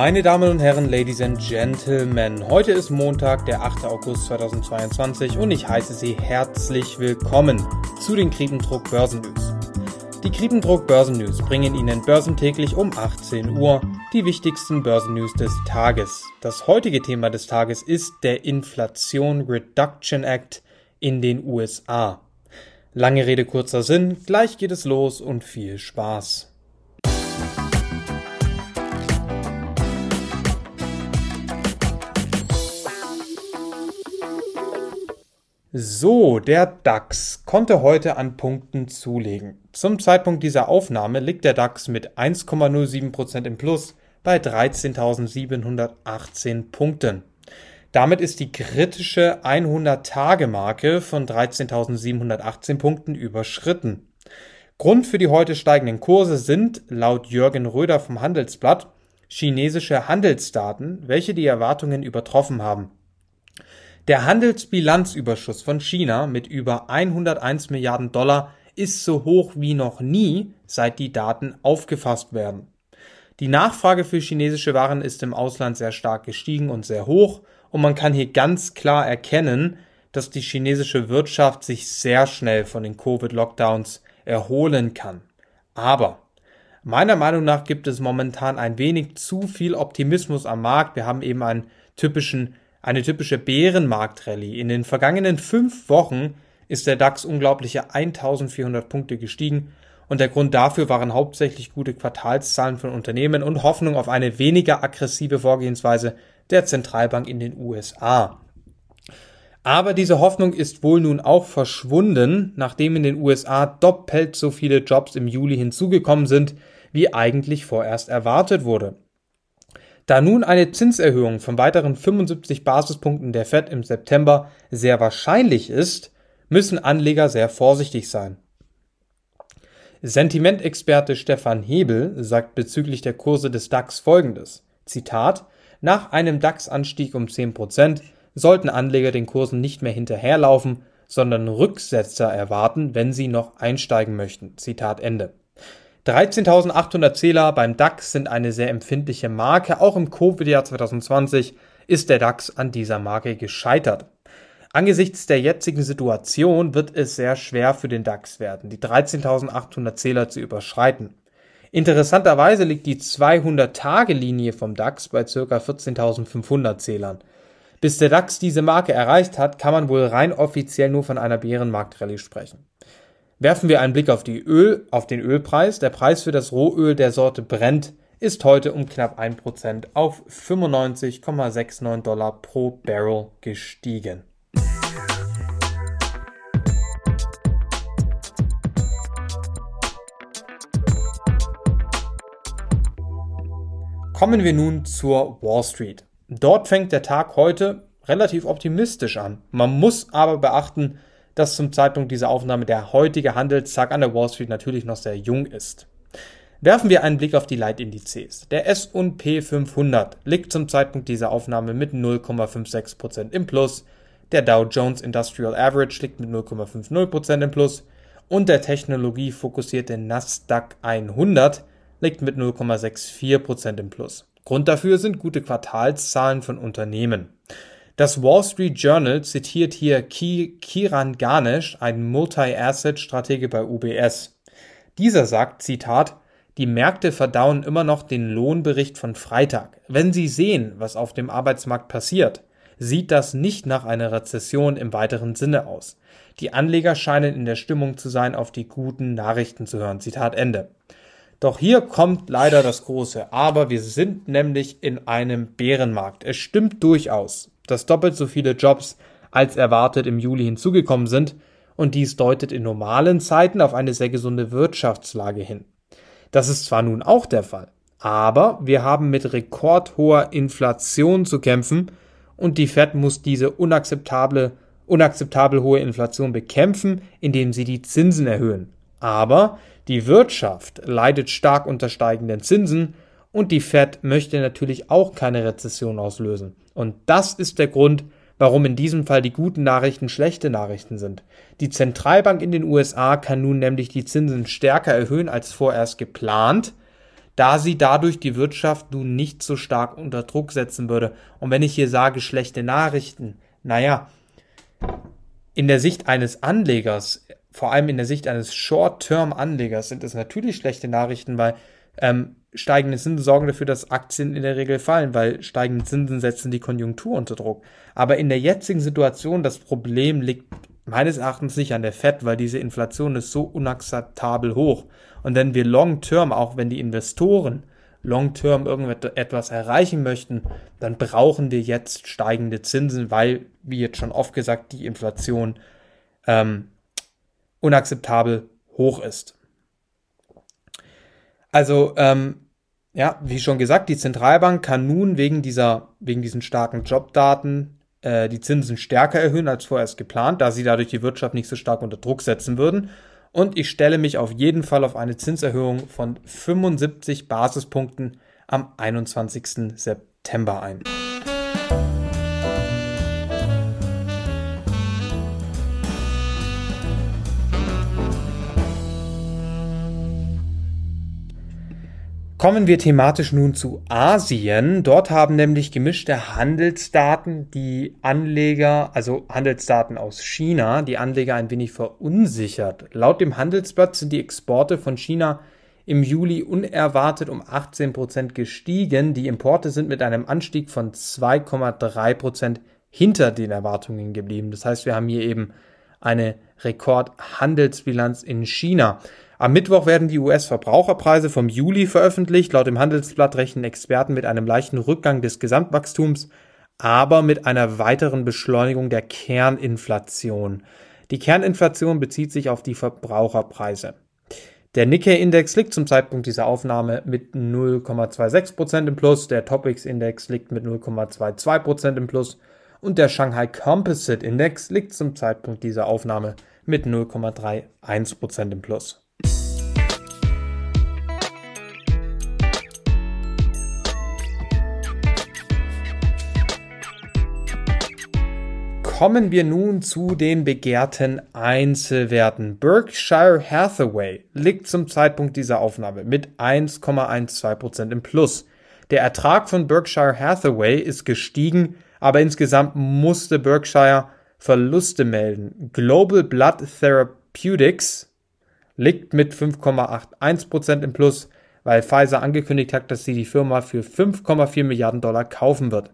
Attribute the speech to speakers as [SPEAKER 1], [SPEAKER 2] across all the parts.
[SPEAKER 1] Meine Damen und Herren, Ladies and Gentlemen, heute ist Montag, der 8. August 2022 und ich heiße Sie herzlich willkommen zu den Kriebendruck Börsen News. Die Kriebendruck Börsen News bringen Ihnen börsentäglich um 18 Uhr die wichtigsten Börsen News des Tages. Das heutige Thema des Tages ist der Inflation Reduction Act in den USA. Lange Rede, kurzer Sinn, gleich geht es los und viel Spaß. So, der DAX konnte heute an Punkten zulegen. Zum Zeitpunkt dieser Aufnahme liegt der DAX mit 1,07% im Plus bei 13.718 Punkten. Damit ist die kritische 100-Tage-Marke von 13.718 Punkten überschritten. Grund für die heute steigenden Kurse sind, laut Jürgen Röder vom Handelsblatt, chinesische Handelsdaten, welche die Erwartungen übertroffen haben. Der Handelsbilanzüberschuss von China mit über 101 Milliarden Dollar ist so hoch wie noch nie, seit die Daten aufgefasst werden. Die Nachfrage für chinesische Waren ist im Ausland sehr stark gestiegen und sehr hoch und man kann hier ganz klar erkennen, dass die chinesische Wirtschaft sich sehr schnell von den Covid-Lockdowns erholen kann. Aber meiner Meinung nach gibt es momentan ein wenig zu viel Optimismus am Markt. Wir haben eben einen typischen eine typische Bärenmarktrallye. In den vergangenen fünf Wochen ist der DAX unglaubliche 1400 Punkte gestiegen und der Grund dafür waren hauptsächlich gute Quartalszahlen von Unternehmen und Hoffnung auf eine weniger aggressive Vorgehensweise der Zentralbank in den USA. Aber diese Hoffnung ist wohl nun auch verschwunden, nachdem in den USA doppelt so viele Jobs im Juli hinzugekommen sind, wie eigentlich vorerst erwartet wurde. Da nun eine Zinserhöhung von weiteren 75 Basispunkten der Fed im September sehr wahrscheinlich ist, müssen Anleger sehr vorsichtig sein. Sentimentexperte Stefan Hebel sagt bezüglich der Kurse des DAX folgendes. Zitat, nach einem DAX-Anstieg um 10% sollten Anleger den Kursen nicht mehr hinterherlaufen, sondern Rücksetzer erwarten, wenn sie noch einsteigen möchten. Zitat Ende. 13.800 Zähler beim DAX sind eine sehr empfindliche Marke. Auch im Covid-Jahr 2020 ist der DAX an dieser Marke gescheitert. Angesichts der jetzigen Situation wird es sehr schwer für den DAX werden, die 13.800 Zähler zu überschreiten. Interessanterweise liegt die 200-Tage-Linie vom DAX bei ca. 14.500 Zählern. Bis der DAX diese Marke erreicht hat, kann man wohl rein offiziell nur von einer Bärenmarktrallye sprechen. Werfen wir einen Blick auf, Öl, auf den Ölpreis. Der Preis für das Rohöl der Sorte Brent ist heute um knapp 1% auf 95,69 Dollar pro Barrel gestiegen. Kommen wir nun zur Wall Street. Dort fängt der Tag heute relativ optimistisch an. Man muss aber beachten, dass zum Zeitpunkt dieser Aufnahme der heutige Handelstag an der Wall Street natürlich noch sehr jung ist. Werfen wir einen Blick auf die Leitindizes. Der S&P 500 liegt zum Zeitpunkt dieser Aufnahme mit 0,56% im Plus, der Dow Jones Industrial Average liegt mit 0,50% im Plus und der technologiefokussierte Nasdaq 100 liegt mit 0,64% im Plus. Grund dafür sind gute Quartalszahlen von Unternehmen. Das Wall Street Journal zitiert hier Kiran Ganesh, einen Multi-Asset-Stratege bei UBS. Dieser sagt, Zitat, die Märkte verdauen immer noch den Lohnbericht von Freitag. Wenn sie sehen, was auf dem Arbeitsmarkt passiert, sieht das nicht nach einer Rezession im weiteren Sinne aus. Die Anleger scheinen in der Stimmung zu sein, auf die guten Nachrichten zu hören. Zitat Ende. Doch hier kommt leider das große Aber. Wir sind nämlich in einem Bärenmarkt. Es stimmt durchaus dass doppelt so viele Jobs als erwartet im Juli hinzugekommen sind und dies deutet in normalen Zeiten auf eine sehr gesunde Wirtschaftslage hin. Das ist zwar nun auch der Fall, aber wir haben mit rekordhoher Inflation zu kämpfen und die Fed muss diese unakzeptable, unakzeptabel hohe Inflation bekämpfen, indem sie die Zinsen erhöhen. Aber die Wirtschaft leidet stark unter steigenden Zinsen und die Fed möchte natürlich auch keine Rezession auslösen. Und das ist der Grund, warum in diesem Fall die guten Nachrichten schlechte Nachrichten sind. Die Zentralbank in den USA kann nun nämlich die Zinsen stärker erhöhen als vorerst geplant. da sie dadurch die Wirtschaft nun nicht so stark unter Druck setzen würde. Und wenn ich hier sage schlechte Nachrichten, naja, in der Sicht eines Anlegers, vor allem in der Sicht eines Short-Term-Anlegers, sind es natürlich schlechte Nachrichten, weil ähm, steigende Zinsen sorgen dafür, dass Aktien in der Regel fallen, weil steigende Zinsen setzen die Konjunktur unter Druck. Aber in der jetzigen Situation, das Problem liegt meines Erachtens nicht an der Fed, weil diese Inflation ist so unakzeptabel hoch. Und wenn wir long-term, auch wenn die Investoren long-term irgendetwas erreichen möchten, dann brauchen wir jetzt steigende Zinsen, weil, wie jetzt schon oft gesagt, die Inflation ähm, unakzeptabel hoch ist. Also, ähm, ja, wie schon gesagt, die Zentralbank kann nun wegen dieser, wegen diesen starken Jobdaten äh, die Zinsen stärker erhöhen als vorerst geplant, da sie dadurch die Wirtschaft nicht so stark unter Druck setzen würden. Und ich stelle mich auf jeden Fall auf eine Zinserhöhung von 75 Basispunkten am 21. September ein. Kommen wir thematisch nun zu Asien. Dort haben nämlich gemischte Handelsdaten die Anleger, also Handelsdaten aus China, die Anleger ein wenig verunsichert. Laut dem Handelsblatt sind die Exporte von China im Juli unerwartet um 18 Prozent gestiegen. Die Importe sind mit einem Anstieg von 2,3 Prozent hinter den Erwartungen geblieben. Das heißt, wir haben hier eben eine Rekordhandelsbilanz in China. Am Mittwoch werden die US-Verbraucherpreise vom Juli veröffentlicht. Laut dem Handelsblatt rechnen Experten mit einem leichten Rückgang des Gesamtwachstums, aber mit einer weiteren Beschleunigung der Kerninflation. Die Kerninflation bezieht sich auf die Verbraucherpreise. Der Nikkei-Index liegt zum Zeitpunkt dieser Aufnahme mit 0,26% im Plus, der Topix-Index liegt mit 0,22% im Plus und der Shanghai Composite Index liegt zum Zeitpunkt dieser Aufnahme mit 0,31% im Plus. Kommen wir nun zu den begehrten Einzelwerten. Berkshire Hathaway liegt zum Zeitpunkt dieser Aufnahme mit 1,12% im Plus. Der Ertrag von Berkshire Hathaway ist gestiegen, aber insgesamt musste Berkshire Verluste melden. Global Blood Therapeutics liegt mit 5,81% im Plus, weil Pfizer angekündigt hat, dass sie die Firma für 5,4 Milliarden Dollar kaufen wird.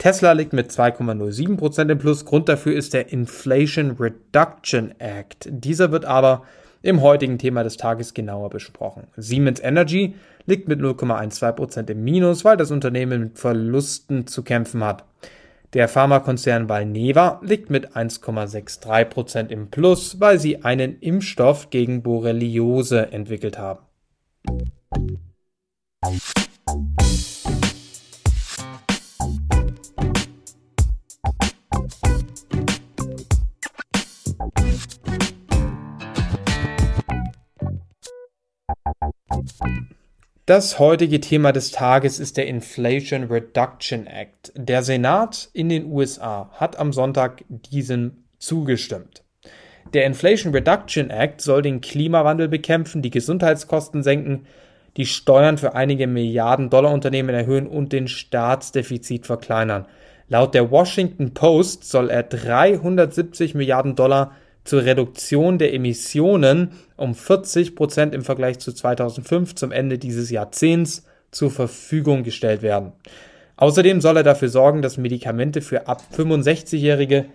[SPEAKER 1] Tesla liegt mit 2,07% im Plus. Grund dafür ist der Inflation Reduction Act. Dieser wird aber im heutigen Thema des Tages genauer besprochen. Siemens Energy liegt mit 0,12% im Minus, weil das Unternehmen mit Verlusten zu kämpfen hat. Der Pharmakonzern Valneva liegt mit 1,63% im Plus, weil sie einen Impfstoff gegen Borreliose entwickelt haben. Das heutige Thema des Tages ist der Inflation Reduction Act. Der Senat in den USA hat am Sonntag diesem zugestimmt. Der Inflation Reduction Act soll den Klimawandel bekämpfen, die Gesundheitskosten senken, die Steuern für einige Milliarden Dollar Unternehmen erhöhen und den Staatsdefizit verkleinern. Laut der Washington Post soll er 370 Milliarden Dollar zur Reduktion der Emissionen um 40 Prozent im Vergleich zu 2005 zum Ende dieses Jahrzehnts zur Verfügung gestellt werden. Außerdem soll er dafür sorgen, dass Medikamente für ab 65-Jährige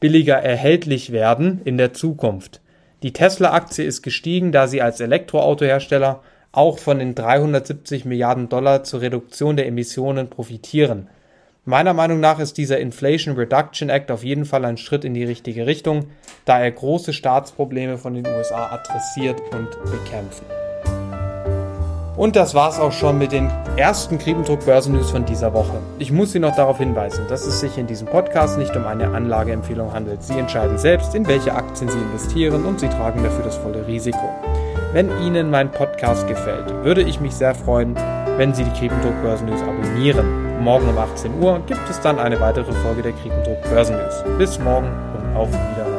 [SPEAKER 1] billiger erhältlich werden in der Zukunft. Die Tesla-Aktie ist gestiegen, da sie als Elektroautohersteller auch von den 370 Milliarden Dollar zur Reduktion der Emissionen profitieren. Meiner Meinung nach ist dieser Inflation Reduction Act auf jeden Fall ein Schritt in die richtige Richtung, da er große Staatsprobleme von den USA adressiert und bekämpft. Und das war's auch schon mit den ersten Kriebendruck Börsennews von dieser Woche. Ich muss Sie noch darauf hinweisen, dass es sich in diesem Podcast nicht um eine Anlageempfehlung handelt. Sie entscheiden selbst, in welche Aktien Sie investieren und Sie tragen dafür das volle Risiko. Wenn Ihnen mein Podcast gefällt, würde ich mich sehr freuen, wenn Sie die Kriebendruck Börsennews abonnieren. Morgen um 18 Uhr gibt es dann eine weitere Folge der Kriegendruck Börsen News. Bis morgen und auf Wiedersehen.